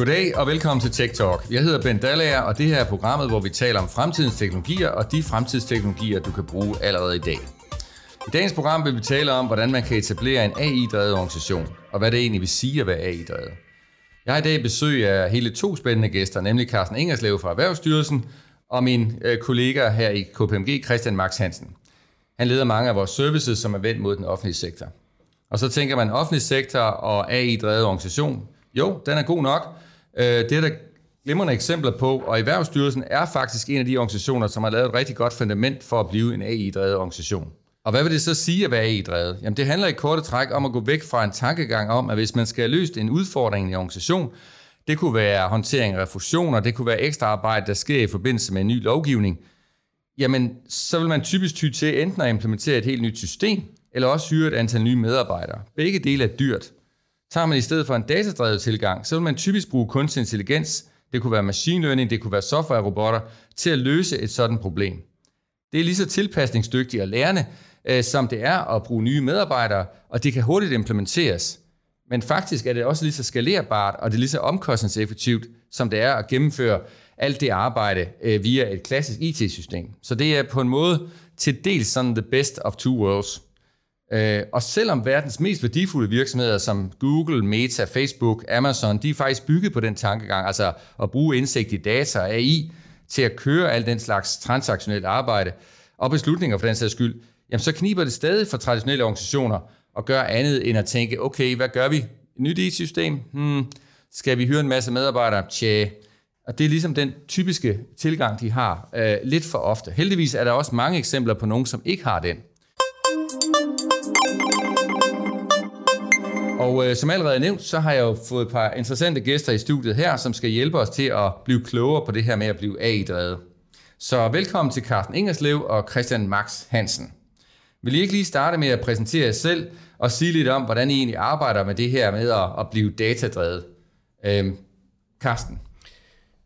Goddag og velkommen til Tech Talk. Jeg hedder Ben Dallager, og det her er programmet, hvor vi taler om fremtidens teknologier og de fremtidsteknologier, du kan bruge allerede i dag. I dagens program vil vi tale om, hvordan man kan etablere en AI-drevet organisation, og hvad det egentlig vil sige at være AI-drevet. Jeg har i dag besøg af hele to spændende gæster, nemlig Carsten Ingerslev fra Erhvervsstyrelsen og min øh, kollega her i KPMG, Christian Max Hansen. Han leder mange af vores services, som er vendt mod den offentlige sektor. Og så tænker man offentlig sektor og AI-drevet organisation. Jo, den er god nok. Øh, det er der glimrende eksempler på, og Erhvervsstyrelsen er faktisk en af de organisationer, som har lavet et rigtig godt fundament for at blive en AI-drevet organisation. Og hvad vil det så sige at være AI-drevet? Jamen det handler i korte træk om at gå væk fra en tankegang om, at hvis man skal have løst en udfordring i en organisation, det kunne være håndtering af refusioner, det kunne være ekstra arbejde, der sker i forbindelse med en ny lovgivning, jamen så vil man typisk ty til enten at implementere et helt nyt system, eller også hyre et antal nye medarbejdere. Begge dele er dyrt. Tager man i stedet for en datadrevet tilgang, så vil man typisk bruge kunstig intelligens, det kunne være machine learning, det kunne være software-robotter, til at løse et sådan problem. Det er lige så tilpasningsdygtigt og lærende, øh, som det er at bruge nye medarbejdere, og det kan hurtigt implementeres. Men faktisk er det også lige så skalerbart, og det er lige så omkostningseffektivt, som det er at gennemføre alt det arbejde øh, via et klassisk IT-system. Så det er på en måde til dels sådan the best of two worlds. Øh, og selvom verdens mest værdifulde virksomheder som Google, Meta, Facebook, Amazon, de er faktisk bygget på den tankegang, altså at bruge indsigt i data og AI til at køre al den slags transaktionelt arbejde og beslutninger for den sags skyld, jamen så kniber det stadig for traditionelle organisationer at gøre andet end at tænke, okay, hvad gør vi? Nyt IT-system? Hmm. Skal vi hyre en masse medarbejdere? Tja. Og det er ligesom den typiske tilgang, de har øh, lidt for ofte. Heldigvis er der også mange eksempler på nogen, som ikke har den. Og øh, som allerede nævnt, så har jeg jo fået et par interessante gæster i studiet her, som skal hjælpe os til at blive klogere på det her med at blive AI-drevet. Så velkommen til Carsten Ingerslev og Christian Max Hansen. Vil I ikke lige starte med at præsentere jer selv og sige lidt om, hvordan I egentlig arbejder med det her med at, at blive datadrevet? Øhm, Carsten.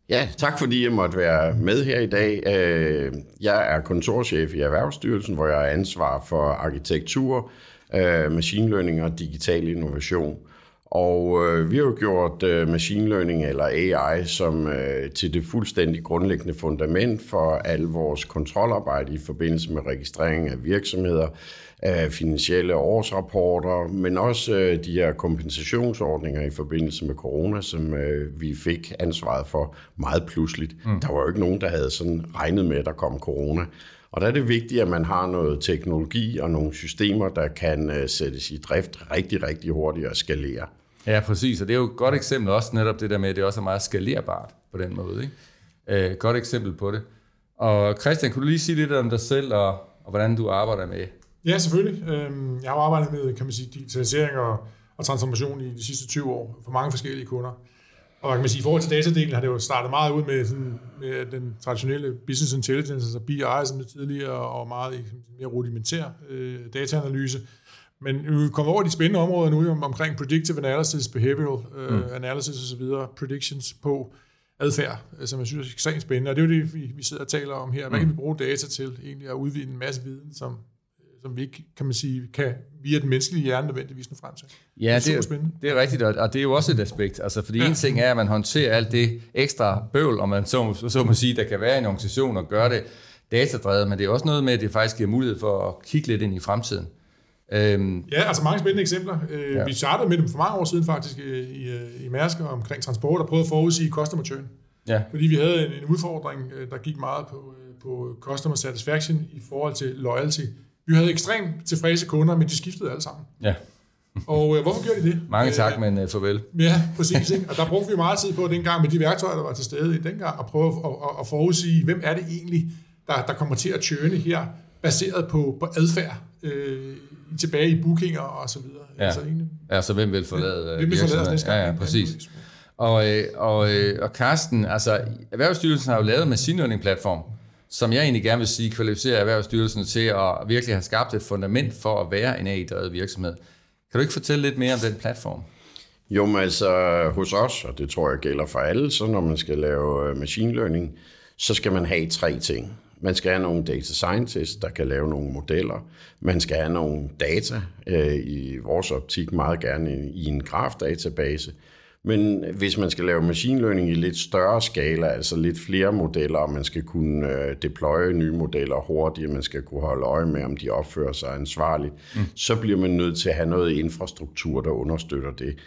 Ja, tak fordi jeg måtte være med her i dag. Øh, jeg er kontorchef i Erhvervsstyrelsen, hvor jeg er ansvar for arkitektur, øh, machine learning og digital innovation. Og øh, vi har jo gjort øh, machine learning eller AI som øh, til det fuldstændig grundlæggende fundament for al vores kontrolarbejde i forbindelse med registrering af virksomheder, af finansielle årsrapporter, men også øh, de her kompensationsordninger i forbindelse med corona, som øh, vi fik ansvaret for meget pludseligt. Mm. Der var jo ikke nogen, der havde sådan regnet med, at der kom corona. Og der er det vigtigt, at man har noget teknologi og nogle systemer, der kan øh, sættes i drift rigtig, rigtig hurtigt og skalere. Ja, præcis. Og det er jo et godt eksempel også netop det der med, at det også er meget skalerbart på den måde. Ikke? Øh, godt eksempel på det. Og Christian, kunne du lige sige lidt om dig selv og, og hvordan du arbejder med? Ja, selvfølgelig. Øhm, jeg har arbejdet med kan man sige, digitalisering og, og transformation i de sidste 20 år for mange forskellige kunder. Og kan man sige, i forhold til datadelen har det jo startet meget ud med, sådan, med den traditionelle business intelligence, altså BI, som det tidligere, og meget mere rudimentær øh, dataanalyse. Men vi kommer over de spændende områder nu om, omkring predictive analysis, behavioral øh, mm. analysis osv., predictions på adfærd, øh, som jeg synes er ekstremt spændende. Og det er jo det, vi, vi sidder og taler om her. Hvad kan vi mm. bruge data til egentlig at udvide en masse viden, som, som vi ikke, kan man sige, kan via den menneskelige hjerne nødvendigvis nå frem til. Ja, det er, det er, det er rigtigt, og det er jo også et aspekt. Altså, fordi ja. en ting er, at man håndterer alt det ekstra bøvl, og man så, så må sige, der kan være en organisation og gøre det datadrevet, men det er også noget med, at det faktisk giver mulighed for at kigge lidt ind i fremtiden. Øhm, ja, altså mange spændende eksempler. Øh, ja. Vi startede med dem for mange år siden faktisk øh, i, øh, i Mærsk omkring transport og prøvede at forudsige customer churn. Ja. Fordi vi havde en, en udfordring, der gik meget på, på customer satisfaction i forhold til loyalty. Vi havde ekstremt tilfredse kunder, men de skiftede alle sammen. Ja. Og øh, hvorfor gjorde de det? Mange tak, øh, men uh, farvel. Ja, præcis. Ikke? Og der brugte vi meget tid på dengang med de værktøjer, der var til stede i dengang, at prøve at, at, at forudsige, hvem er det egentlig, der, der kommer til at churne her, baseret på, på adfærd øh, tilbage i bookinger og så videre. Ja, altså, egentlig, ja så hvem vil forlade ja, hvem vil forlade næste gang? Ja, ja, præcis. Og, øh, og, øh, og Carsten, altså Erhvervsstyrelsen har jo lavet en machine learning platform, som jeg egentlig gerne vil sige kvalificerer Erhvervsstyrelsen til at virkelig have skabt et fundament for at være en AI-drevet virksomhed. Kan du ikke fortælle lidt mere om den platform? Jo, men altså hos os, og det tror jeg gælder for alle, så når man skal lave øh, machine learning, så skal man have tre ting. Man skal have nogle data scientists, der kan lave nogle modeller. Man skal have nogle data, øh, i vores optik meget gerne i en grafdatabase. Men hvis man skal lave machine learning i lidt større skala, altså lidt flere modeller, og man skal kunne øh, deploye nye modeller hurtigt, man skal kunne holde øje med, om de opfører sig ansvarligt, mm. så bliver man nødt til at have noget infrastruktur, der understøtter det.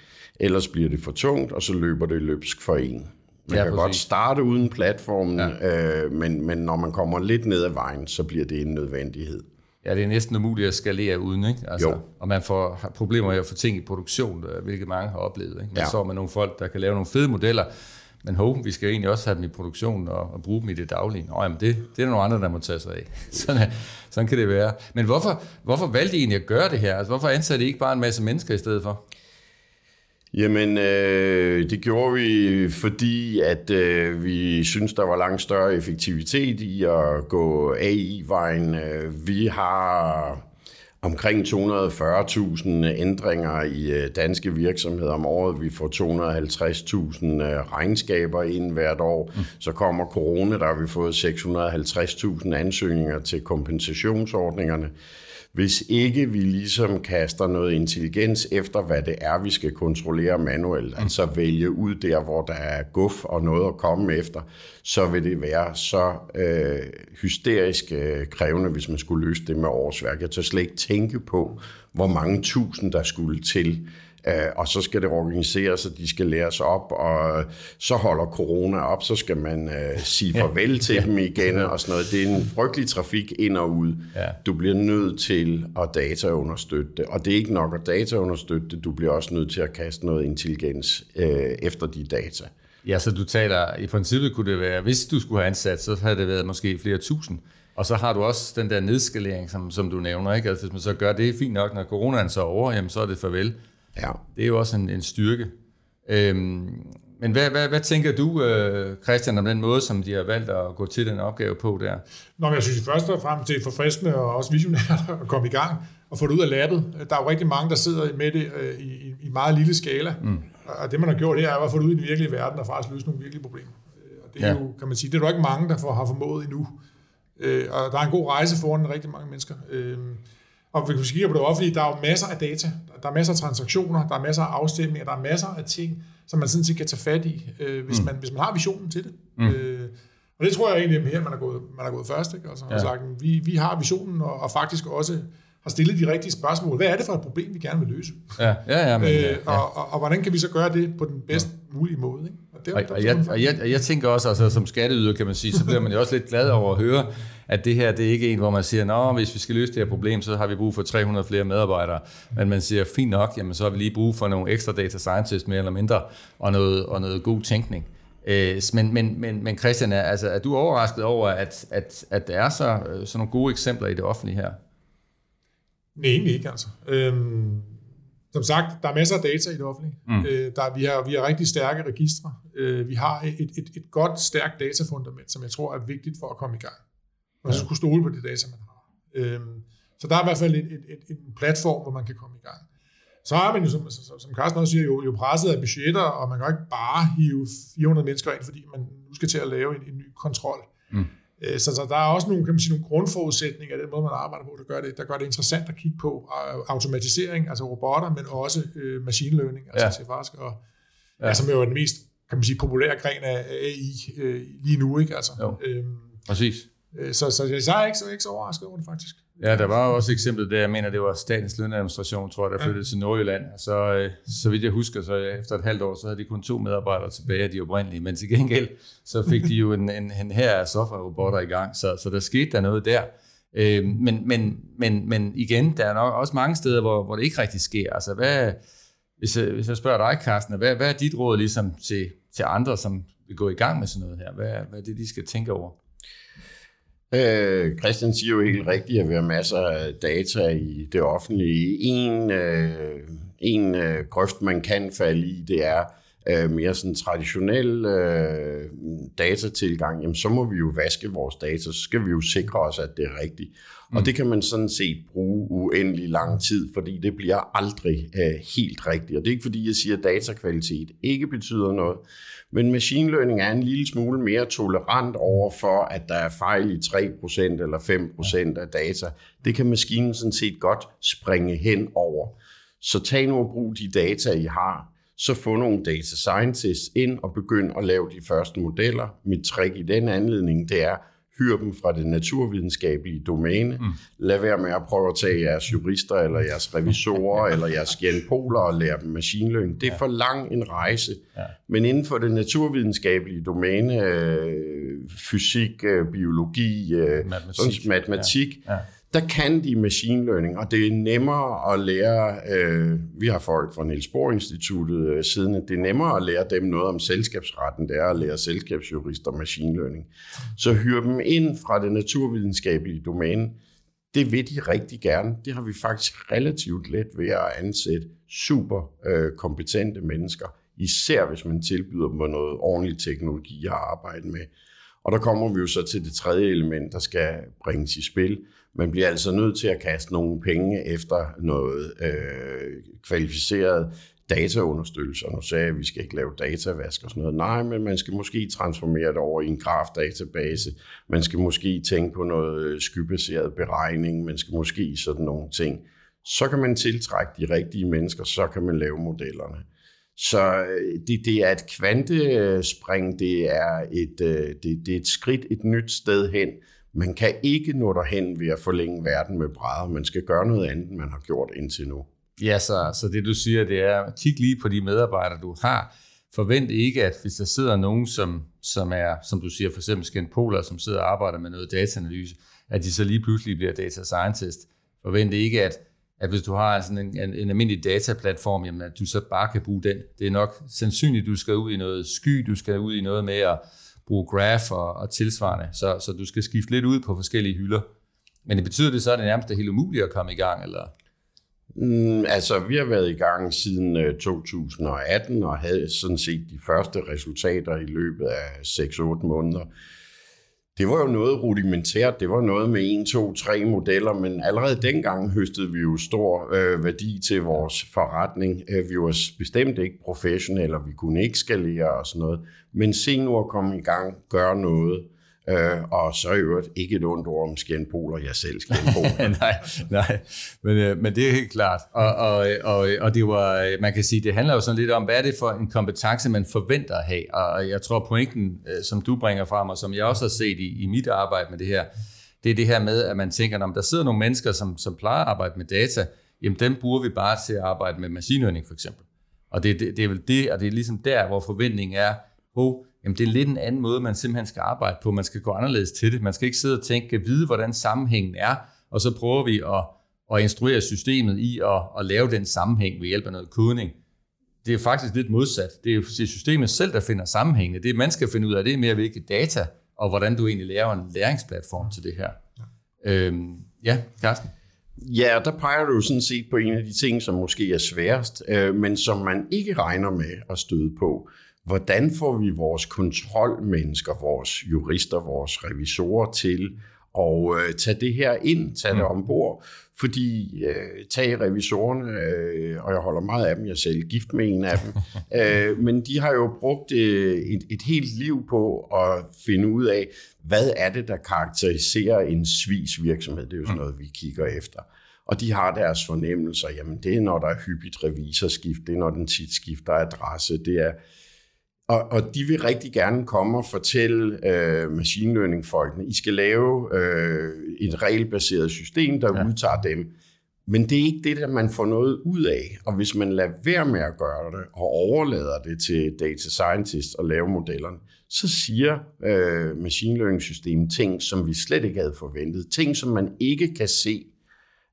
Ellers bliver det for tungt, og så løber det løbsk for en. Man ja, kan præcis. godt starte uden platformen, ja. øh, men, men når man kommer lidt ned ad vejen, så bliver det en nødvendighed. Ja, det er næsten umuligt at skalere uden, ikke? Altså, jo. Og man får har problemer med at få ting i produktion, øh, hvilket mange har oplevet. Ikke? Man ja. så med nogle folk, der kan lave nogle fede modeller, men ho, vi skal egentlig også have dem i produktion og, og bruge dem i det daglige. Nå, jamen det, det er der nogle andre, der må tage sig af. sådan, sådan kan det være. Men hvorfor, hvorfor valgte I egentlig at gøre det her? Altså, hvorfor ansatte I ikke bare en masse mennesker i stedet for? Jamen, øh, det gjorde vi, fordi at øh, vi synes, der var langt større effektivitet i at gå AI-vejen. Øh, vi har omkring 240.000 ændringer i øh, danske virksomheder om året. Vi får 250.000 øh, regnskaber ind hvert år. Mm. Så kommer corona, der har vi fået 650.000 ansøgninger til kompensationsordningerne hvis ikke vi ligesom kaster noget intelligens efter, hvad det er, vi skal kontrollere manuelt, mm. altså vælge ud der, hvor der er guf og noget at komme efter, så vil det være så øh, hysterisk øh, krævende, hvis man skulle løse det med årsværk. Jeg tør slet ikke tænke på, hvor mange tusind der skulle til og så skal det organiseres, og de skal læres op, og så holder corona op, så skal man uh, sige farvel ja. til ja. dem igen, og sådan noget. Det er en frygtelig trafik ind og ud. Ja. Du bliver nødt til at dataunderstøtte det, og det er ikke nok at dataunderstøtte det, du bliver også nødt til at kaste noget intelligens uh, efter de data. Ja, så du taler, i princippet kunne det være, hvis du skulle have ansat, så havde det været måske flere tusind. Og så har du også den der nedskalering, som, som du nævner. Ikke? Altså, hvis man så gør det fint nok, når coronaen så er over, jamen, så er det farvel. Ja. Det er jo også en, en styrke. Øhm, men hvad, hvad, hvad tænker du, øh, Christian, om den måde, som de har valgt at gå til den opgave på der? Nå, men jeg synes først og fremmest, det er forfriskende og også visionært at komme i gang og få det ud af labbet. Der er jo rigtig mange, der sidder med det øh, i, i meget lille skala. Mm. Og det, man har gjort her, er at få det ud i den virkelige verden og faktisk løse nogle virkelige problemer. Øh, og det er ja. jo, kan man sige, det er jo ikke mange, der får, har formået endnu. Og der er en god rejse foran rigtig mange mennesker. Og hvis vi kigger på det offentlige, der er jo masser af data, der er masser af transaktioner, der er masser af afstemninger, der er masser af ting, som man sådan set kan tage fat i, øh, hvis, mm. man, hvis man har visionen til det. Mm. Øh, og det tror jeg egentlig, at her man er gået, man er gået først. Ikke? Altså, ja. sagt, vi, vi har visionen, og, og faktisk også har stillet de rigtige spørgsmål. Hvad er det for et problem, vi gerne vil løse? Ja, ja, ja. Men, øh, ja. Og, og, og hvordan kan vi så gøre det på den bedst mulige måde? Ikke? Og, det, og, og, jeg, og, jeg, og jeg tænker også, altså, som skatteyder kan man sige, så bliver man jo også lidt glad over at høre, at det her det er ikke en, hvor man siger, at hvis vi skal løse det her problem, så har vi brug for 300 flere medarbejdere. Men man siger, fint nok, jamen, så har vi lige brug for nogle ekstra data scientists mere eller mindre, og noget, og noget god tænkning. Øh, men, men, men, men Christian, er, altså, er du overrasket over, at, at, at der er så, øh, så nogle gode eksempler i det offentlige her? Nej, egentlig ikke altså. Øhm, som sagt, der er masser af data i det offentlige. Mm. Øh, der, vi, har, vi har rigtig stærke registre. Øh, vi har et, et, et godt, stærkt datafundament, som jeg tror er vigtigt for at komme i gang. Og så skulle stole på det data, man har. Øhm, så der er i hvert fald en, en, en, en platform, hvor man kan komme i gang. Så har man jo, som, som Carsten også siger, jo, jo presset af budgetter, og man kan ikke bare hive 400 mennesker ind, fordi man nu skal til at lave en, en ny kontrol. Mm. Øh, så, så der er også nogle, kan man sige, nogle grundforudsætninger af den måde, man arbejder på, der gør det, der gør det interessant at kigge på automatisering, altså robotter, men også øh, machine learning, altså ja. til faktisk, og, ja. altså, som jo er den mest kan man sige, populære gren af AI øh, lige nu. Ikke? Altså, jo. Øhm, Præcis. Øh, så, så jeg er ikke, så, ikke så overrasket over det faktisk. Ja, der var også eksemplet der, jeg mener, det var statens lønadministration, tror jeg, der flyttede ja. til Nordjylland. Så, øh, så vidt jeg husker, så efter et halvt år, så havde de kun to medarbejdere tilbage af de oprindelige. Men til gengæld, så fik de jo en, en, en her af software-robotter i gang, så, så der skete der noget der. Øh, men, men, men, men igen, der er nok også mange steder, hvor, hvor det ikke rigtig sker. Altså, hvad, hvis, jeg, hvis jeg spørger dig, Carsten, hvad, hvad er dit råd ligesom til, til andre, som vil gå i gang med sådan noget her? Hvad, hvad er det, de skal tænke over? Øh, Christian siger jo helt rigtigt, at vi har masser af data i det offentlige. En, øh, en øh, grøft, man kan falde i, det er øh, mere sådan traditionel øh, datatilgang. Jamen, så må vi jo vaske vores data, så skal vi jo sikre os, at det er rigtigt. Mm. Og det kan man sådan set bruge uendelig lang tid, fordi det bliver aldrig øh, helt rigtigt. Og det er ikke fordi, jeg siger, at datakvalitet ikke betyder noget, men machine learning er en lille smule mere tolerant over for, at der er fejl i 3% eller 5% af data. Det kan maskinen sådan set godt springe hen over. Så tag nu og brug de data, I har. så få nogle data scientists ind og begynd at lave de første modeller. Mit trick i den anledning, det er, hyr dem fra det naturvidenskabelige domæne. Mm. Lad være med at prøve at tage jeres jurister, eller jeres revisorer, eller jeres genpoler og lære dem machine learning. Det er ja. for lang en rejse. Ja. Men inden for det naturvidenskabelige domæne, øh, fysik, øh, biologi, øh, matematik, matematik ja. Ja der kan de machine learning, og det er nemmere at lære, øh, vi har folk fra Niels Bohr Instituttet øh, siden, at det er nemmere at lære dem noget om selskabsretten, det er at lære selskabsjurister machine learning. Så hyr dem ind fra det naturvidenskabelige domæne. Det vil de rigtig gerne. Det har vi faktisk relativt let ved at ansætte super øh, kompetente mennesker, især hvis man tilbyder dem noget ordentlig teknologi at arbejde med. Og der kommer vi jo så til det tredje element, der skal bringes i spil, man bliver altså nødt til at kaste nogle penge efter noget øh, kvalificeret dataunderstøttelse. Og nu sagde jeg, at vi skal ikke lave datavask og sådan noget. Nej, men man skal måske transformere det over i en grafdatabase. Man skal måske tænke på noget øh, skybaseret beregning. Man skal måske sådan nogle ting. Så kan man tiltrække de rigtige mennesker, så kan man lave modellerne. Så øh, det, det er et kvantespring, det er et, øh, det, det er et skridt et nyt sted hen, man kan ikke nå derhen ved at forlænge verden med brædder. Man skal gøre noget andet, end man har gjort indtil nu. Ja, så, så det du siger, det er, kig lige på de medarbejdere, du har. Forvent ikke, at hvis der sidder nogen, som, som er, som du siger, for eksempel Skenpoler, som sidder og arbejder med noget dataanalyse, at de så lige pludselig bliver data scientist. Forvent ikke, at, at hvis du har sådan en, en, en almindelig dataplatform, jamen, at du så bare kan bruge den. Det er nok sandsynligt, du skal ud i noget sky, du skal ud i noget med at bruge graph og, og tilsvarende, så, så du skal skifte lidt ud på forskellige hylder. Men det betyder det så, at det nærmest er helt umuligt at komme i gang, eller? Mm, altså, vi har været i gang siden øh, 2018 og havde sådan set de første resultater i løbet af 6-8 måneder det var jo noget rudimentært. Det var noget med 1, 2, 3 modeller, men allerede dengang høstede vi jo stor øh, værdi til vores forretning. Øh, vi var bestemt ikke professionelle, og vi kunne ikke skalere og sådan noget. Men se nu at komme i gang, gøre noget. Øh, og så i øvrigt ikke et ondt ord om skændpoler, jeg selv skændpoler. nej, nej, men, øh, men det er helt klart. Og, og, og, og det var, man kan sige, det handler jo sådan lidt om, hvad er det for en kompetence, man forventer at have. Og jeg tror pointen, øh, som du bringer frem, og som jeg også har set i, i mit arbejde med det her, det er det her med, at man tænker, om der sidder nogle mennesker, som, som plejer at arbejde med data, jamen dem bruger vi bare til at arbejde med maskinlæring for eksempel. Og det, det, det er vel det, og det er ligesom der, hvor forventningen er, oh, jamen det er lidt en anden måde, man simpelthen skal arbejde på. Man skal gå anderledes til det. Man skal ikke sidde og tænke, vide, hvordan sammenhængen er, og så prøver vi at, at instruere systemet i at, at lave den sammenhæng ved hjælp af noget kodning. Det er faktisk lidt modsat. Det er systemet selv, der finder sammenhængene. Det man skal finde ud af, det er mere hvilke data, og hvordan du egentlig laver en læringsplatform til det her. Ja, øhm, ja Carsten? Ja, der peger du sådan set på en af de ting, som måske er sværest, øh, men som man ikke regner med at støde på hvordan får vi vores kontrolmennesker, vores jurister, vores revisorer til at øh, tage det her ind, tage det mm. ombord, fordi øh, tag revisorerne, øh, og jeg holder meget af dem, jeg selv gift med en af dem, øh, men de har jo brugt øh, et, et helt liv på at finde ud af, hvad er det, der karakteriserer en svis virksomhed, det er jo sådan mm. noget, vi kigger efter. Og de har deres fornemmelser, jamen det er, når der er hyppigt revisorskift, det er, når den tit skifter adresse, det er og, og de vil rigtig gerne komme og fortælle øh, machine learning-folkene, I skal lave øh, et regelbaseret system, der ja. udtager dem. Men det er ikke det, der man får noget ud af. Og hvis man lader være med at gøre det, og overlader det til data scientists at lave modellerne, så siger øh, machine learning-systemet ting, som vi slet ikke havde forventet. Ting, som man ikke kan se.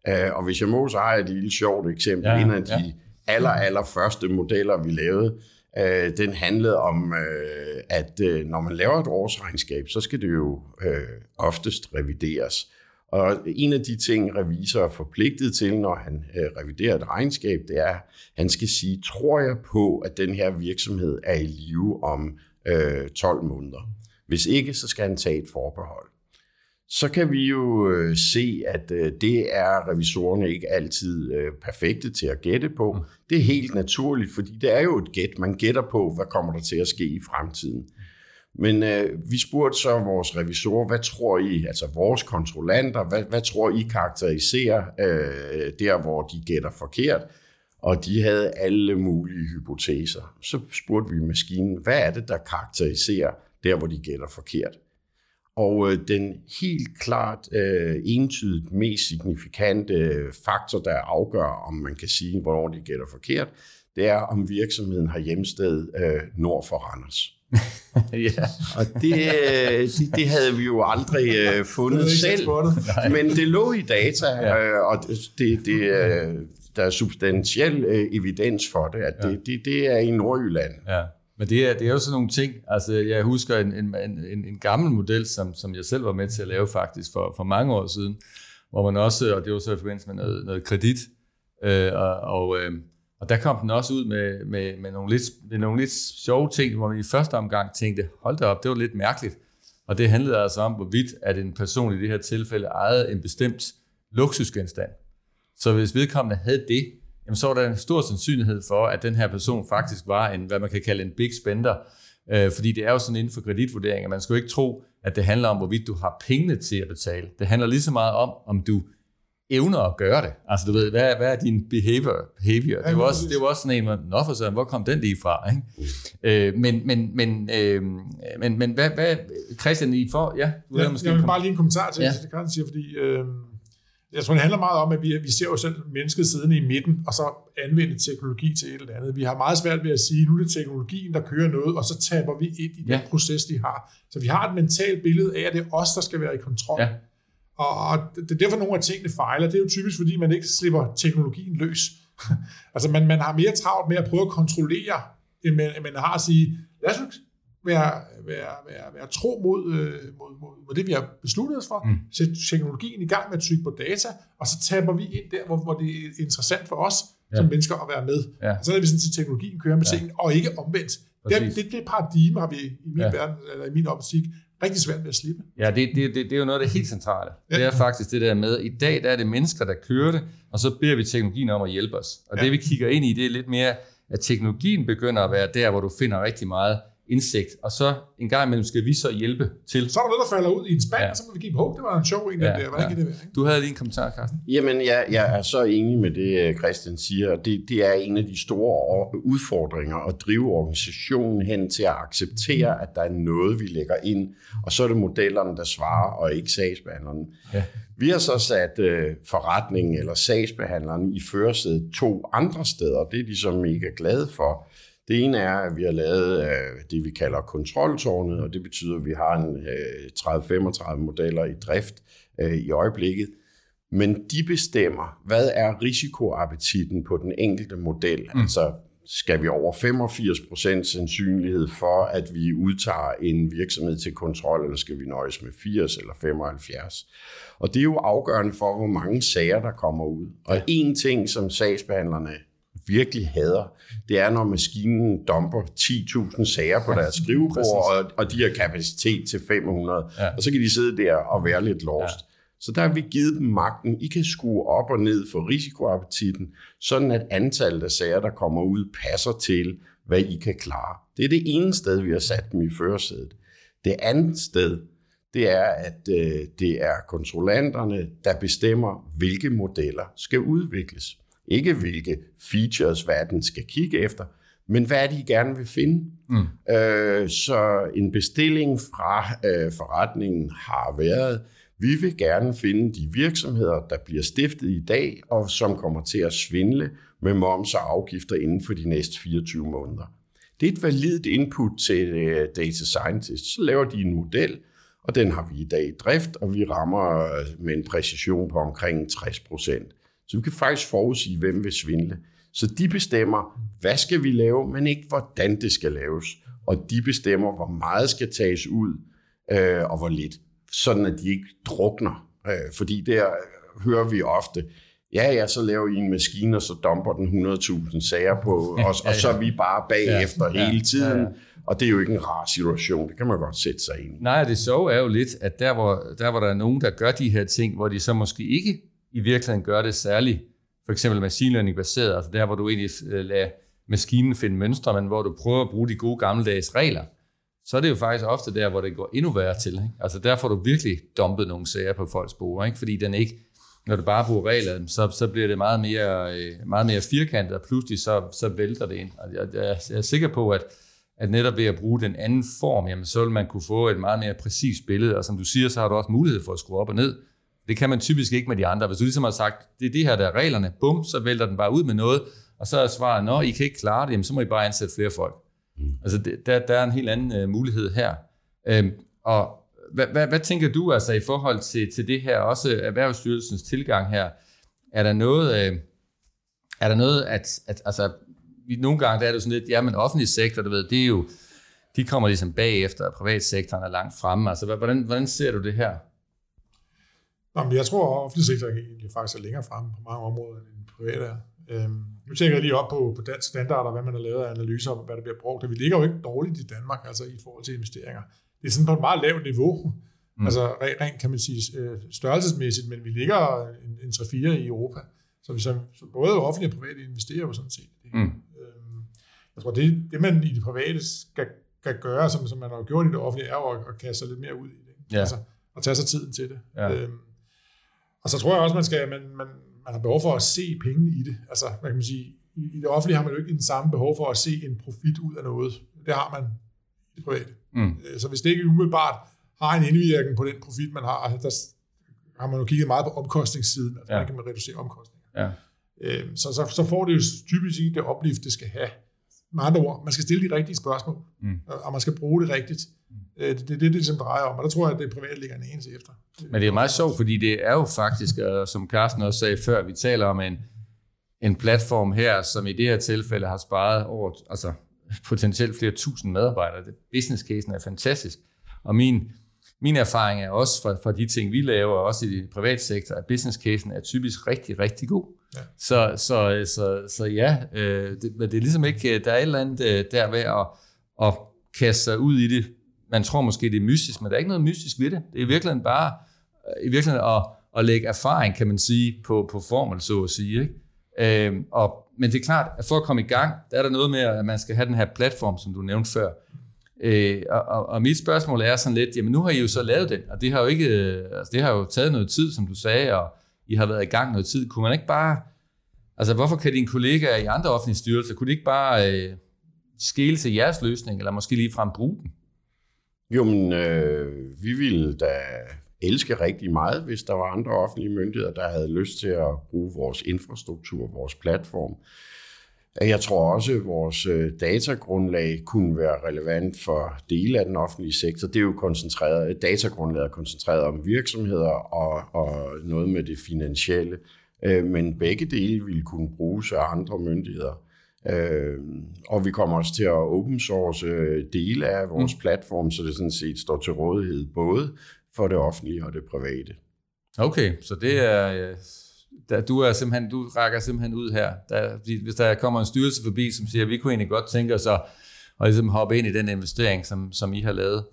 Øh, og hvis jeg må, så har jeg et lille sjovt eksempel. Ja, en af de ja aller, aller første modeller, vi lavede, Øh, den handlede om, øh, at øh, når man laver et årsregnskab, så skal det jo øh, oftest revideres. Og en af de ting, revisor er forpligtet til, når han øh, reviderer et regnskab, det er, at han skal sige, tror jeg på, at den her virksomhed er i live om øh, 12 måneder. Hvis ikke, så skal han tage et forbehold så kan vi jo øh, se, at øh, det er revisorerne ikke altid øh, perfekte til at gætte på. Mm. Det er helt naturligt, fordi det er jo et gæt. Man gætter på, hvad kommer der til at ske i fremtiden. Men øh, vi spurgte så vores revisorer, hvad tror I, altså vores kontrollanter, hvad, hvad tror I karakteriserer øh, der, hvor de gætter forkert? og de havde alle mulige hypoteser. Så spurgte vi maskinen, hvad er det, der karakteriserer der, hvor de gætter forkert? Og øh, den helt klart øh, entydigt mest signifikante faktor, der afgør, om man kan sige, hvornår de gætter forkert, det er, om virksomheden har hjemsted øh, nord for Randers. ja. Og det, øh, det, det havde vi jo aldrig øh, fundet selv, men det lå i data, øh, og det, det, øh, der er substantiel øh, evidens for det, at ja. det, det, det er i Nordjylland. Ja. Men det er, det er jo sådan nogle ting, altså jeg husker en, en, en, en gammel model, som, som jeg selv var med til at lave faktisk for, for mange år siden, hvor man også, og det var så i forbindelse med noget, noget kredit, øh, og, og, øh, og der kom den også ud med, med, med, nogle lidt, med nogle lidt sjove ting, hvor man i første omgang tænkte, hold da op, det var lidt mærkeligt. Og det handlede altså om, hvorvidt at en person i det her tilfælde ejede en bestemt luksusgenstand. Så hvis vedkommende havde det, jamen så var der en stor sandsynlighed for, at den her person faktisk var en, hvad man kan kalde en big spender. Øh, fordi det er jo sådan inden for kreditvurdering, at man skal jo ikke tro, at det handler om, hvorvidt du har pengene til at betale. Det handler lige så meget om, om du evner at gøre det. Altså du ved, hvad, hvad er din behavior? behavior? Det, var også, det var også sådan en, nå for sådan, hvor kom den lige fra? Ikke? Øh, men, men, men, øh, men, men hvad, hvad, Christian, I får? Ja, du ja, måske jeg vil bare lige en kommentar til ja. det, Christian siger, fordi øh, jeg tror, det handler meget om, at vi, vi ser jo selv mennesket siddende i midten, og så anvende teknologi til et eller andet. Vi har meget svært ved at sige, nu er det teknologien, der kører noget, og så taber vi ind i den ja. proces, de har. Så vi har et mentalt billede af, at det er os, der skal være i kontrol. Ja. Og det er derfor, nogle af tingene fejler. Det er jo typisk, fordi man ikke slipper teknologien løs. altså man, man har mere travlt med at prøve at kontrollere, end man, end man har at sige, lad os være, være, være, være tro mod, øh, mod, mod, mod det, vi har besluttet os for, mm. sætte teknologien i gang med at trykke på data, og så taber vi ind der, hvor, hvor det er interessant for os ja. som mennesker at være med. Ja. Så er vi sådan til teknologien kører med ja. tingene, og ikke omvendt. Det, det, det paradigme har vi i min, ja. verden, eller i min optik rigtig svært ved at slippe. Ja, det, det, det, det er jo noget af det helt centrale. Ja. Det er faktisk det der med, i dag der er det mennesker, der kører det, og så beder vi teknologien om at hjælpe os. Og ja. det vi kigger ind i, det er lidt mere, at teknologien begynder at være der, hvor du finder rigtig meget indsigt, og så en gang imellem skal vi så hjælpe til. Så er der noget, der falder ud i en spand, ja. så må vi give på. Det var en sjov en, ja, der. Hvordan ja. det være? Du havde lige en kommentar, Carsten. Jamen, jeg, jeg er så enig med det, øh, Christian siger. Det, det er en af de store udfordringer at drive organisationen hen til at acceptere, at der er noget, vi lægger ind, og så er det modellerne, der svarer, og ikke sagsbehandlerne. Ja. Vi har så sat øh, forretningen eller sagsbehandleren i førersædet to andre steder. Det er de så mega glade for. Det ene er, at vi har lavet øh, det, vi kalder kontroltårnet, og det betyder, at vi har en øh, 30-35 modeller i drift øh, i øjeblikket. Men de bestemmer, hvad er risikoappetitten på den enkelte model. Mm. Altså, skal vi over 85% sandsynlighed for, at vi udtager en virksomhed til kontrol, eller skal vi nøjes med 80 eller 75? Og det er jo afgørende for, hvor mange sager, der kommer ud. Og en ting, som sagsbehandlerne virkelig hader, det er, når maskinen dumper 10.000 sager på deres skrivebord, og, og de har kapacitet til 500, ja. og så kan de sidde der og være lidt lost. Ja. Så der har vi givet dem magten. I kan skrue op og ned for risikoappetitten, sådan at antallet af sager, der kommer ud, passer til, hvad I kan klare. Det er det ene sted, vi har sat dem i førersædet. Det andet sted, det er, at øh, det er kontrollanterne, der bestemmer, hvilke modeller skal udvikles. Ikke hvilke features verden skal kigge efter, men hvad er det, I gerne vil finde? Mm. Øh, så en bestilling fra øh, forretningen har været, vi vil gerne finde de virksomheder, der bliver stiftet i dag, og som kommer til at svindle med moms og afgifter inden for de næste 24 måneder. Det er et validt input til uh, data scientist. Så laver de en model, og den har vi i dag i drift, og vi rammer øh, med en præcision på omkring 60 procent. Så vi kan faktisk forudsige, hvem vil svindle. Så de bestemmer, hvad skal vi lave, men ikke hvordan det skal laves. Og de bestemmer, hvor meget skal tages ud, øh, og hvor lidt. Sådan at de ikke drukner. Øh, fordi der hører vi ofte, ja, ja, så laver I en maskine, og så dumper den 100.000 sager på os, og så er vi bare bagefter ja, hele tiden. Ja, ja. Og det er jo ikke en rar situation, det kan man godt sætte sig ind i. Nej, det så er jo lidt, at der hvor, der hvor der er nogen, der gør de her ting, hvor de så måske ikke i virkeligheden gør det særligt, for eksempel machine learning baseret, altså der, hvor du egentlig øh, lader maskinen finde mønstre, men hvor du prøver at bruge de gode gammeldags regler, så er det jo faktisk ofte der, hvor det går endnu værre til. Ikke? Altså der får du virkelig dumpet nogle sager på folks bord, ikke? fordi den ikke, når du bare bruger regler, så, så bliver det meget mere, øh, meget mere firkantet, og pludselig så, så vælter det ind. Og jeg, jeg, jeg er sikker på, at, at netop ved at bruge den anden form, jamen, så vil man kunne få et meget mere præcist billede, og som du siger, så har du også mulighed for at skrue op og ned. Det kan man typisk ikke med de andre. Hvis du ligesom har sagt, det er det her, der er reglerne, bum, så vælter den bare ud med noget, og så er svaret, nå, I kan ikke klare det, jamen, så må I bare ansætte flere folk. Mm. Altså, det, der, der er en helt anden uh, mulighed her. Øhm, og hvad, hvad, hvad tænker du altså i forhold til, til det her, også Erhvervsstyrelsens tilgang her? Er der noget, øh, er der noget at, at altså, vi, nogle gange der er det sådan lidt, ja, men offentlig sektor, du ved, det er jo, de kommer ligesom bagefter, og privatsektoren er langt fremme. Altså, hvordan, hvordan ser du det her? Jamen, jeg tror, at offentlig sektor egentlig faktisk er længere fremme på mange områder, end privat er. Øhm, nu tænker jeg lige op på, på dansk standarder, hvad man har lavet af analyser om, hvad der bliver brugt. Vi ligger jo ikke dårligt i Danmark, altså i forhold til investeringer det er sådan på et meget lavt niveau. Mm. Altså rent kan man sige øh, størrelsesmæssigt, men vi ligger en, en 3-4 i Europa. Så vi så, så både offentlige og private investerer jo sådan set. Mm. Øhm, jeg tror, det, det man i det private skal, skal gøre, som, som man har gjort i det offentlige, er at, at kaste sig lidt mere ud i det. Ja. Altså, at tage sig tiden til det. Ja. Øhm, og så tror jeg også, man skal, man, man, man har behov for at se pengene i det. Altså, hvad kan man sige, i, i det offentlige har man jo ikke den samme behov for at se en profit ud af noget. Det har man i det private. Mm. Øh, så hvis det ikke umiddelbart har en indvirkning på den profit, man har, altså, der har man jo kigget meget på omkostningssiden, altså ja. man kan man reducere omkostninger. Ja. Øhm, så, så, så får det jo typisk ikke det oplift, det skal have. Med andre ord, man skal stille de rigtige spørgsmål, mm. og man skal bruge det rigtigt. Mm. Øh, det er det, det, det, det som drejer om, og der tror jeg, at det private ligger en eneste efter. Men det er meget sjovt, fordi det er jo faktisk, som Carsten også sagde før, vi taler om en, en platform her, som i det her tilfælde har sparet over, altså potentielt flere tusind medarbejdere. Business casen er fantastisk. Og min, min erfaring er også fra, fra de ting, vi laver, også i det private sektor, at business casen er typisk rigtig, rigtig god. Ja. Så, så, så, så ja, øh, det, men det er ligesom ikke, der er et eller andet øh, der ved at, at kaste sig ud i det. Man tror måske, det er mystisk, men der er ikke noget mystisk ved det. Det er virkelig bare i virkeligheden at, at lægge erfaring, kan man sige, på, på formel, så at sige. Ikke? Øh, og men det er klart, at for at komme i gang, der er der noget med, at man skal have den her platform, som du nævnte før. Øh, og, og, og mit spørgsmål er sådan lidt, jamen nu har I jo så lavet den, og det har jo ikke, øh, altså det har jo taget noget tid, som du sagde, og I har været i gang noget tid. Kunne man ikke bare, altså hvorfor kan dine kollegaer i andre offentlige styrelser, kunne de ikke bare øh, skele til jeres løsning, eller måske lige frem bruge den? Jo, men øh, vi ville da elske rigtig meget, hvis der var andre offentlige myndigheder, der havde lyst til at bruge vores infrastruktur, vores platform. Jeg tror også, at vores øh, datagrundlag kunne være relevant for dele af den offentlige sektor. Det er jo koncentreret, datagrundlaget er koncentreret om virksomheder og, og noget med det finansielle. Øh, men begge dele ville kunne bruges af andre myndigheder. Øh, og vi kommer også til at open source dele af vores mm. platform, så det sådan set står til rådighed både for det offentlige og det private. Okay, så det er, der, du, er simpelthen, du rækker simpelthen ud her. Der, hvis der kommer en styrelse forbi, som siger, at vi kunne egentlig godt tænke os at, at ligesom hoppe ind i den investering, som, som I har lavet,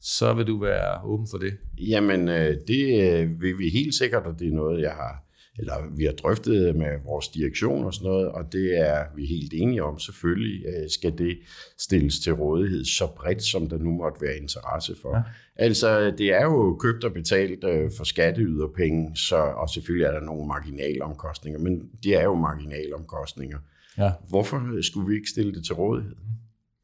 så vil du være åben for det? Jamen, øh, det øh, vil vi helt sikkert, og det er noget, jeg har eller vi har drøftet med vores direktion og sådan noget, og det er vi helt enige om. Selvfølgelig øh, skal det stilles til rådighed så bredt, som der nu måtte være interesse for. Ja. Altså, det er jo købt og betalt øh, for skatteyderpenge, så, og selvfølgelig er der nogle marginalomkostninger, men det er jo marginalomkostninger. Ja. Hvorfor skulle vi ikke stille det til rådighed?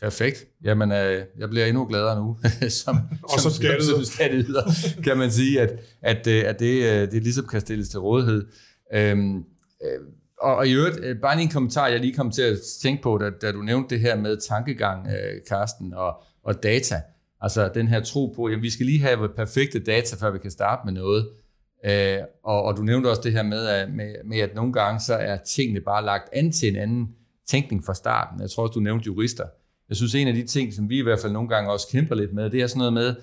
Perfekt. Jamen, øh, jeg bliver endnu gladere nu, som, og som, som skatteyder, kan man sige, at, at, øh, at det, øh, det ligesom kan stilles til rådighed. Øhm, øh, og, og i øvrigt, bare en kommentar, jeg lige kom til at tænke på, da, da du nævnte det her med tankegang, øh, Karsten, og, og data. Altså den her tro på, at vi skal lige have perfekte data, før vi kan starte med noget. Øh, og, og du nævnte også det her med, at, med, med, at nogle gange så er tingene bare lagt an til en anden tænkning fra starten. Jeg tror også, du nævnte jurister. Jeg synes, en af de ting, som vi i hvert fald nogle gange også kæmper lidt med, det er sådan noget med,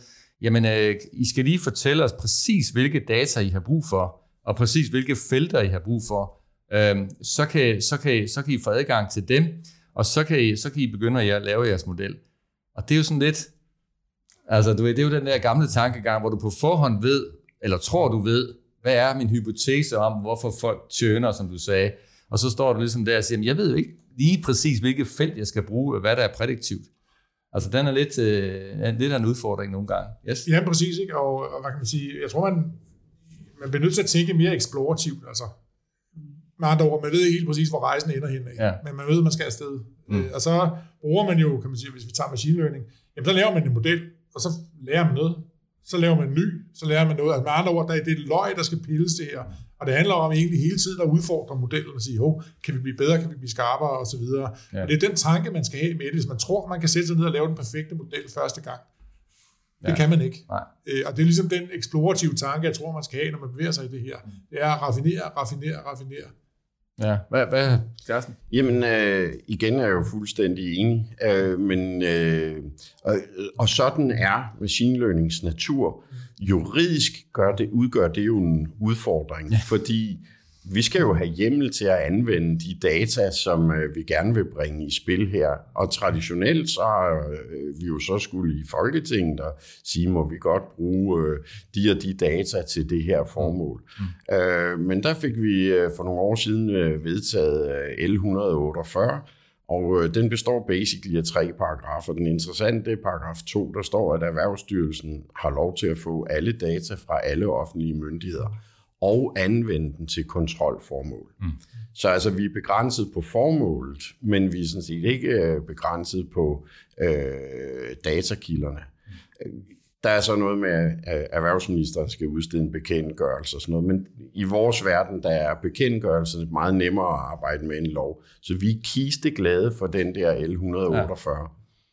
jamen, øh, I skal lige fortælle os præcis, hvilke data I har brug for, og præcis hvilke felter I har brug for. Øh, så, kan, så, kan, så kan I få adgang til dem, og så kan I, så kan I begynde at lave jeres model. Og det er jo sådan lidt, altså du ved, det er jo den der gamle tankegang, hvor du på forhånd ved, eller tror du ved, hvad er min hypotese om, hvorfor folk tjener, som du sagde. Og så står du ligesom der og siger, jeg ved jo ikke, lige præcis, hvilket felt jeg skal bruge, hvad der er prædiktivt. Altså, den er lidt, øh, lidt af en udfordring nogle gange. Yes. Ja, præcis. Ikke? Og, og hvad kan man sige, jeg tror, man, man bliver nødt til at tænke mere eksplorativt, altså. Med andre ord, man ved ikke helt præcis, hvor rejsen ender hen Ja. men man ved, at man skal afsted. Mm. Og så bruger man jo, kan man sige, hvis vi tager machine learning, jamen så laver man en model, og så lærer man noget. Så laver man ny, så lærer man noget. Altså med andre ord, der er det løg, der skal pilles det her. Og det handler om egentlig hele tiden at udfordre modellen og sige, hov, kan vi blive bedre, kan vi blive skarpere og så videre. Ja. Ja. Og det er den tanke, man skal have med det. Hvis man tror, man kan sætte sig ned og lave den perfekte model første gang, det Ja. kan man ikke. Nej. Øh, og det er ligesom den eksplorative tanke, jeg tror, man skal have, når man bevæger sig i det her. Det er at raffinere, raffinere, raffinere. Ja, hvad, hvad Carsten? Jamen, øh, igen er jeg jo fuldstændig enig, øh, men øh, og, og sådan er machine learnings natur. Juridisk gør det, udgør det jo en udfordring, ja. fordi vi skal jo have hjemmel til at anvende de data, som øh, vi gerne vil bringe i spil her. Og traditionelt så har øh, vi jo så skulle i Folketinget og sige, må vi godt bruge øh, de og de data til det her formål. Mm. Øh, men der fik vi øh, for nogle år siden øh, vedtaget øh, L148, og øh, den består basically af tre paragrafer. Den interessante paragraf 2, der står, at Erhvervsstyrelsen har lov til at få alle data fra alle offentlige myndigheder og anvende den til kontrolformål. Mm. Så altså, vi er begrænset på formålet, men vi er sådan set ikke øh, begrænset på øh, datakilderne. Der er så noget med, at erhvervsministeren skal udstede en bekendtgørelse og sådan noget, men i vores verden, der er bekendtgørelsen meget nemmere at arbejde med en lov. Så vi er kiste glade for den der L148.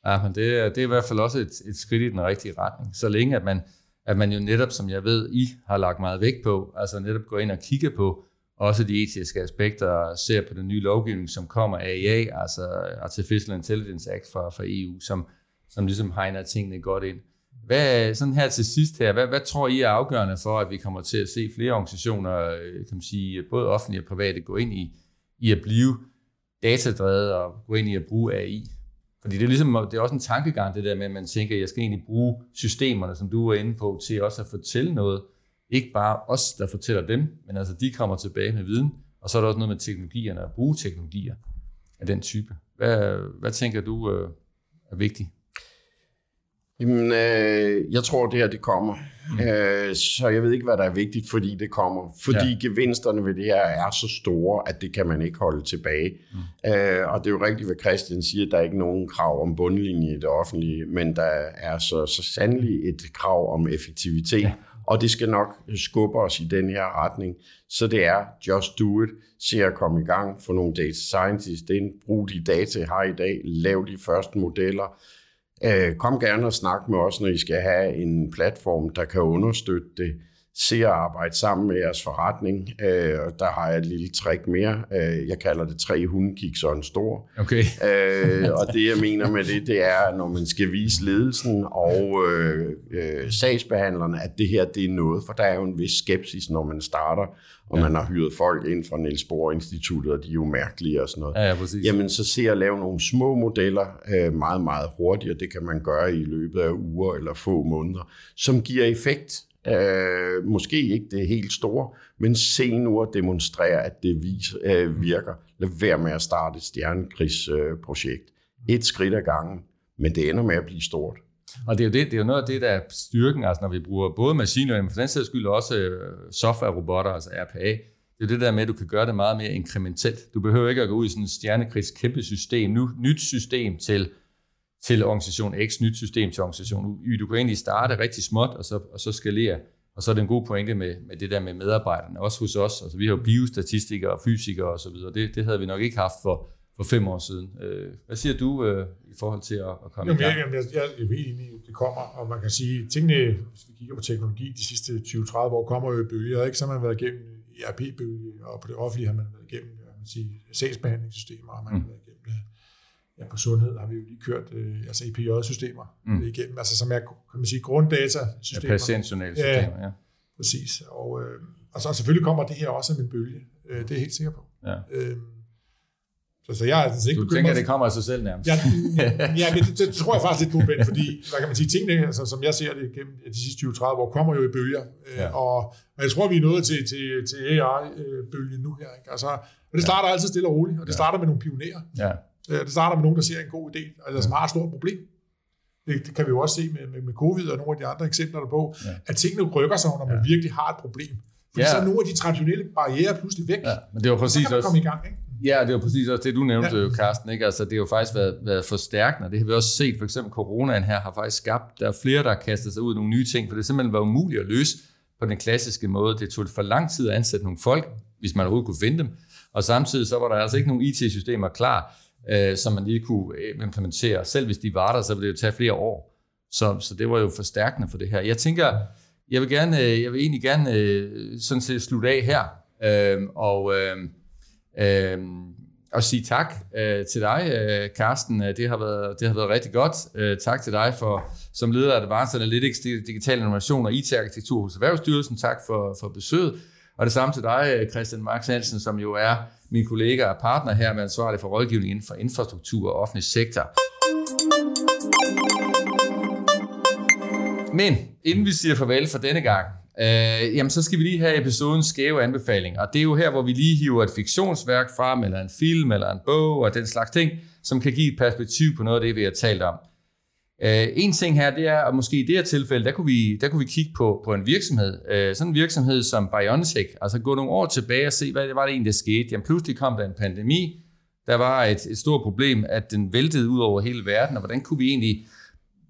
Ja. Ja, men det, er- det er i hvert fald også et, et skridt i den rigtige retning. Så længe at man, at man jo netop, som jeg ved, I har lagt meget vægt på, altså netop går ind og kigger på også de etiske aspekter, og ser på den nye lovgivning, som kommer af AI, altså Artificial Intelligence Act fra, fra EU, som, som ligesom hegner tingene godt ind. Hvad, sådan her til sidst her, hvad, hvad tror I er afgørende for, at vi kommer til at se flere organisationer, øh, kan man sige, både offentlige og private, gå ind i, i at blive datadrevet og gå ind i at bruge AI? Fordi det er, ligesom, det er også en tankegang, det der med, at man tænker, at jeg skal egentlig bruge systemerne, som du var inde på, til også at fortælle noget. Ikke bare os, der fortæller dem, men altså de kommer tilbage med viden. Og så er der også noget med teknologierne, at bruge teknologier af den type. Hvad, hvad tænker du øh, er vigtigt? Jamen, øh, jeg tror, det her det kommer. Mm. Øh, så jeg ved ikke, hvad der er vigtigt, fordi det kommer. Fordi Ja. gevinsterne ved det her er så store, at det kan man ikke holde tilbage. Mm. Øh, og det er jo rigtigt, hvad Christian siger, der er ikke nogen krav om bundlinje i det offentlige, men der er så, så sandelig et krav om effektivitet. Ja. Og det skal nok skubbe os i den her retning. Så det er just do it. Se at komme i gang. Få nogle data scientists ind. Brug de data, I har i dag. Lav de første modeller. Øh, kom gerne og snak med os, når I skal have en platform, der kan understøtte det. Se at arbejde sammen med jeres forretning. Øh, og der har jeg et lille trick mere. Øh, jeg kalder det tre hundekiks og en stor. Okay. Øh, og det, jeg mener med det, det er, når man skal vise ledelsen og øh, øh, sagsbehandlerne, at det her, det er noget, for der er jo en vis skepsis, når man starter, og ja. man har hyret folk ind fra Niels Bohr Instituttet, og de er jo mærkelige og sådan noget. Ja, ja, præcis. Jamen, så se at lave nogle små modeller øh, meget, meget hurtigt, og det kan man gøre i løbet af uger eller få måneder, som giver effekt. Øh, måske ikke det helt store, men se nu at demonstrere, at det vis, øh, virker. Lad være med at starte et stjernekrigsprojekt. Øh, et skridt ad gangen, men det ender med at blive stort. Og det er jo, det, det er jo noget af det, der er styrken, altså når vi bruger både machine learning, men for den sags skyld også øh, software-robotter, altså RPA. Det er det der med, at du kan gøre det meget mere inkrementelt. Du behøver ikke at gå ud i sådan et stjernekrigs kæmpe system, nu nyt system til, til organisation X, nyt system til organisation Y. Du kan egentlig starte rigtig småt, og så, og så skalere. Og så er det en god pointe med, med det der med medarbejderne, også hos os. Altså, vi har jo biostatistikere og fysikere osv., det, det havde vi nok ikke haft for, for fem år siden. Øh, hvad siger du øh, i forhold til at, at komme Jamen, i jeg, gang? jamen, jeg, jeg er jo helt enig i, at det kommer, og man kan sige, tingene, hvis vi kigger på teknologi, de sidste 20-30 år kommer jo i bølger, ikke? så har man været igennem ERP-bølge, og på det offentlige har man været igennem jeg kan sige, sagsbehandlingssystemer, og man har været igennem det. Ja, på sundhed har vi jo lige kørt øh, altså EPJ-systemer mm. igennem, altså som er, kan man sige, Ja, grunddatasystemer. patientjournalsystemer, ja. Præcis. Og, øh, og så selvfølgelig kommer det her også som en bølge. Øh, det er jeg helt sikker på. ja. Øh, så, så jeg er altså ikke Du tænker, at det kommer af sig selv nærmest? Ja, ja men det, det, tror jeg faktisk lidt på, Ben, fordi, hvad kan man sige, tingene, altså, som jeg ser det gennem de sidste 20-30 år, kommer jo i bølger, Ja. ja. og, og jeg tror, vi er nået til, til, til AI-bølgen nu her. Ikke? Altså, og det starter altid stille og roligt, og det starter med nogle pionerer. Ja. Øh, Det starter med nogen, der ser en god idé, altså, som har et stort problem. Det, det kan vi jo også se med, med, med covid og nogle af de andre eksempler der på, Ja. at tingene rykker sig, når man Ja. virkelig har et problem. Fordi ja. så er nogle af de traditionelle barriere pludselig væk. Ja, men det var præcis så kan man også... i gang, ikke? Ja, det var præcis også det, du nævnte, ja. Carsten. Ikke? Altså, det har jo faktisk været, været forstærkende. Det har vi også set, for eksempel coronaen her har faktisk skabt, der er flere, der har kastet sig ud i nogle nye ting, for det simpelthen var umuligt at løse på den klassiske måde. Det tog for lang tid at ansætte nogle folk, hvis man overhovedet kunne finde dem. Og samtidig så var der altså ikke nogen IT-systemer klar, øh, som man lige kunne øh, implementere. Selv hvis de var der, så ville det jo tage flere år. Så, så det var jo forstærkende for det her. Jeg tænker, jeg vil, gerne, øh, jeg vil egentlig gerne øh, sådan set slutte af her, øh, og, øh, øh, og sige tak øh, til dig, øh, Carsten. Øh, det har, været, det har været rigtig godt. Øh, tak til dig for, som leder af Advanced Analytics, Digital Innovation og IT-arkitektur hos Erhvervsstyrelsen. Tak for, for besøget. Og det samme til dig, Christian Marx Hansen, som jo er min kollega og partner her med ansvarlig for rådgivning inden for infrastruktur og offentlig sektor. Men inden vi siger farvel for denne gang, øh, jamen så skal vi lige have episodens skæve anbefaling. Og det er jo her, hvor vi lige hiver et fiktionsværk frem, eller en film, eller en bog, og den slags ting, som kan give et perspektiv på noget af det, vi har talt om. Øh, en ting her, det er, at måske i det her tilfælde, der kunne vi, der kunne vi kigge på, på en virksomhed. Øh, sådan en virksomhed som BioNTech, altså gå nogle år tilbage og se, hvad det var det egentlig, der skete. Jamen pludselig kom der en pandemi, der var et, et stort problem, at den væltede ud over hele verden, og hvordan kunne vi egentlig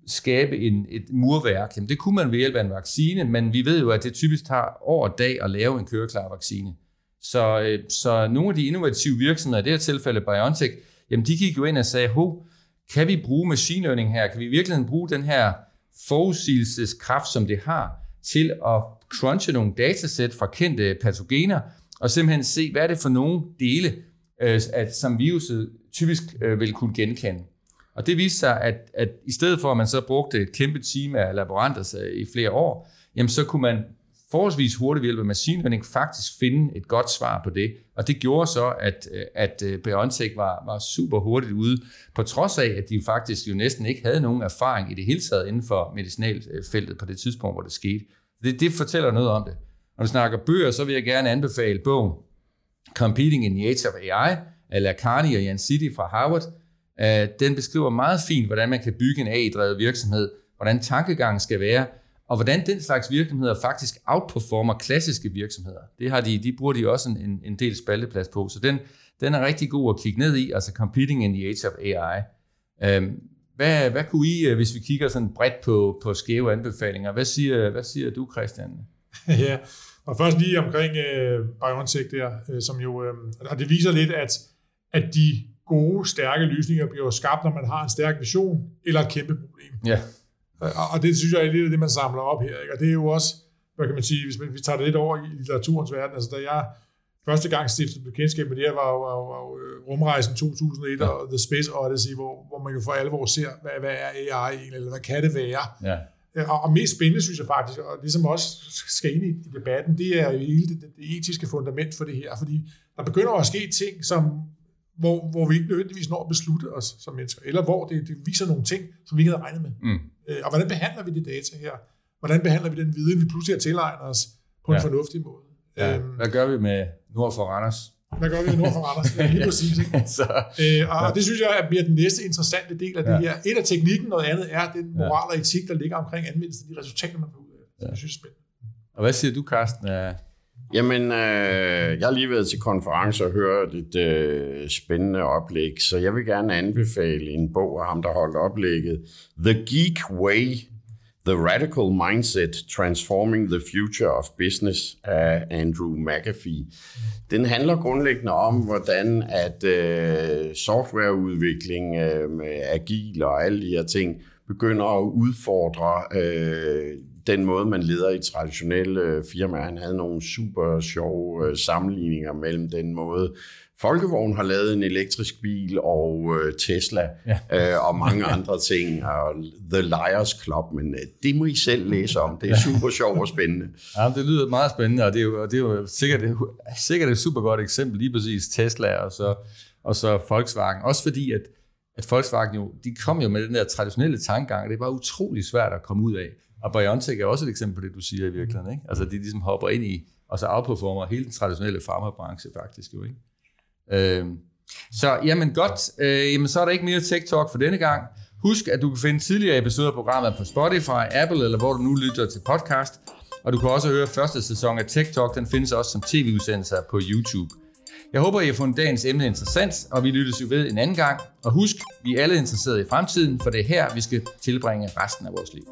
skabe en, et murværk? Jamen det kunne man ved hjælp af en vaccine, men vi ved jo, at det typisk tager over dag at lave en køreklar vaccine. Så, øh, så nogle af de innovative virksomheder, i det her tilfælde BioNTech, jamen de gik jo ind og sagde, hov, kan vi bruge machine learning her? Kan vi virkelig bruge den her forudsigelseskraft, som det har, til at crunche nogle datasæt fra kendte patogener, og simpelthen se, hvad er det for nogle dele, øh, at, som viruset typisk øh, vil kunne genkende. Og det viste sig, at, at i stedet for, at man så brugte et kæmpe team af laboranter øh, i flere år, jamen så kunne man forholdsvis hurtigt ved hjælp af machine learning faktisk finde et godt svar på det. Og det gjorde så, at, øh, at øh, BioNTech var, var super hurtigt ude, på trods af, at de faktisk jo næsten ikke havde nogen erfaring i det hele taget inden for medicinalfeltet på det tidspunkt, hvor det skete. Det, det fortæller noget om det. Når vi snakker bøger, så vil jeg gerne anbefale bogen Competing in the Age of AI af Lacarni og Jan City fra Harvard. Øh, den beskriver meget fint, hvordan man kan bygge en AI-drevet virksomhed, hvordan tankegangen skal være, og hvordan den slags virksomheder faktisk outperformer klassiske virksomheder. Det har de, de bruger de også en, en del spalteplads på, så den, den er rigtig god at kigge ned i, altså Competing in the Age of AI. Øhm, hvad, hvad kunne I, øh, hvis vi kigger sådan bredt på, på skæve anbefalinger, hvad siger, hvad siger du, Christian? ja, og først lige omkring øh, BioNTech der, øh, som jo, øh, og det viser lidt, at, at de gode, stærke løsninger bliver skabt, når man har en stærk vision eller et kæmpe problem. Ja. Og det synes jeg er lidt af det, man samler op her. Ikke? Og det er jo også, hvad kan man sige, hvis man, vi tager det lidt over i litteraturens verden, altså da jeg første gang stiftede bekendtskab med det her, var jo, var, var jo øh, rumrejsen 2001 ja. og The Space Odyssey, hvor, hvor man jo for alvor ser, hvad, hvad er AI egentlig, eller hvad kan det være? Ja. Og, og mest spændende, synes jeg faktisk, og det som også skal ind i, debatten, det er jo hele det, det, det etiske fundament for det her, fordi der begynder at ske ting, som hvor, hvor vi ikke nødvendigvis når at beslutte os som mennesker, eller hvor det, det viser nogle ting, som vi ikke havde regnet med. Mm. Øh, og hvordan behandler vi det data her? Hvordan behandler vi den viden, vi pludselig har tilegnet os på en fornuftig måde? Ja. Øhm, Hvad gør vi med nord for Randers? Hvad gør vi med nord for Randers? Ja, lige præcis. Ikke? så, øh, og ja. det synes jeg bliver den næste interessante del af det her. Et af teknikken, noget andet er den moral og etik, der ligger omkring anvendelsen af de resultater, man får ud af. Det ja. jeg synes er spændende. Og hvad siger du, Carsten? Jamen, øh, jeg har lige været til konference og hørt et øh, spændende oplæg, så jeg vil gerne anbefale en bog af ham, der holdt oplægget. The Geek Way, The Radical Mindset Transforming the Future of Business af Andrew McAfee. Den handler grundlæggende om, hvordan at øh, softwareudvikling øh, med agil og alle de her ting begynder at udfordre øh, den måde, man leder i traditionelle øh, firmaer. Han havde nogle super sjove øh, sammenligninger mellem den måde, Folkevogn har lavet en elektrisk bil, og øh, Tesla, ja. øh, og mange andre ting, og The Liars Club, men øh, det må I selv læse om. Det er super sjovt og spændende. Ja, det lyder meget spændende, og det er jo, det er jo sikkert, sikkert et super godt eksempel, lige præcis Tesla og så, og så Volkswagen. Også fordi, at, at Volkswagen jo, de kom jo med den der traditionelle tankegang, og det var utrolig svært at komme ud af. Og BioNTech er også et eksempel på det, du siger i virkeligheden. Ikke? Altså, de ligesom hopper ind i, og så outperformer hele den traditionelle farmabranche faktisk jo. Ikke? Øhm, så jamen godt, øh, jamen, så er der ikke mere Tech Talk for denne gang. Husk, at du kan finde tidligere episoder af programmet på Spotify, Apple eller hvor du nu lytter til podcast. Og du kan også høre første sæson af Tech Talk, den findes også som tv-udsendelser på YouTube. Jeg håber, I har fundet dagens emne interessant, og vi lyttes jo ved en anden gang. Og husk, vi er alle interesserede i fremtiden, for det er her, vi skal tilbringe resten af vores liv.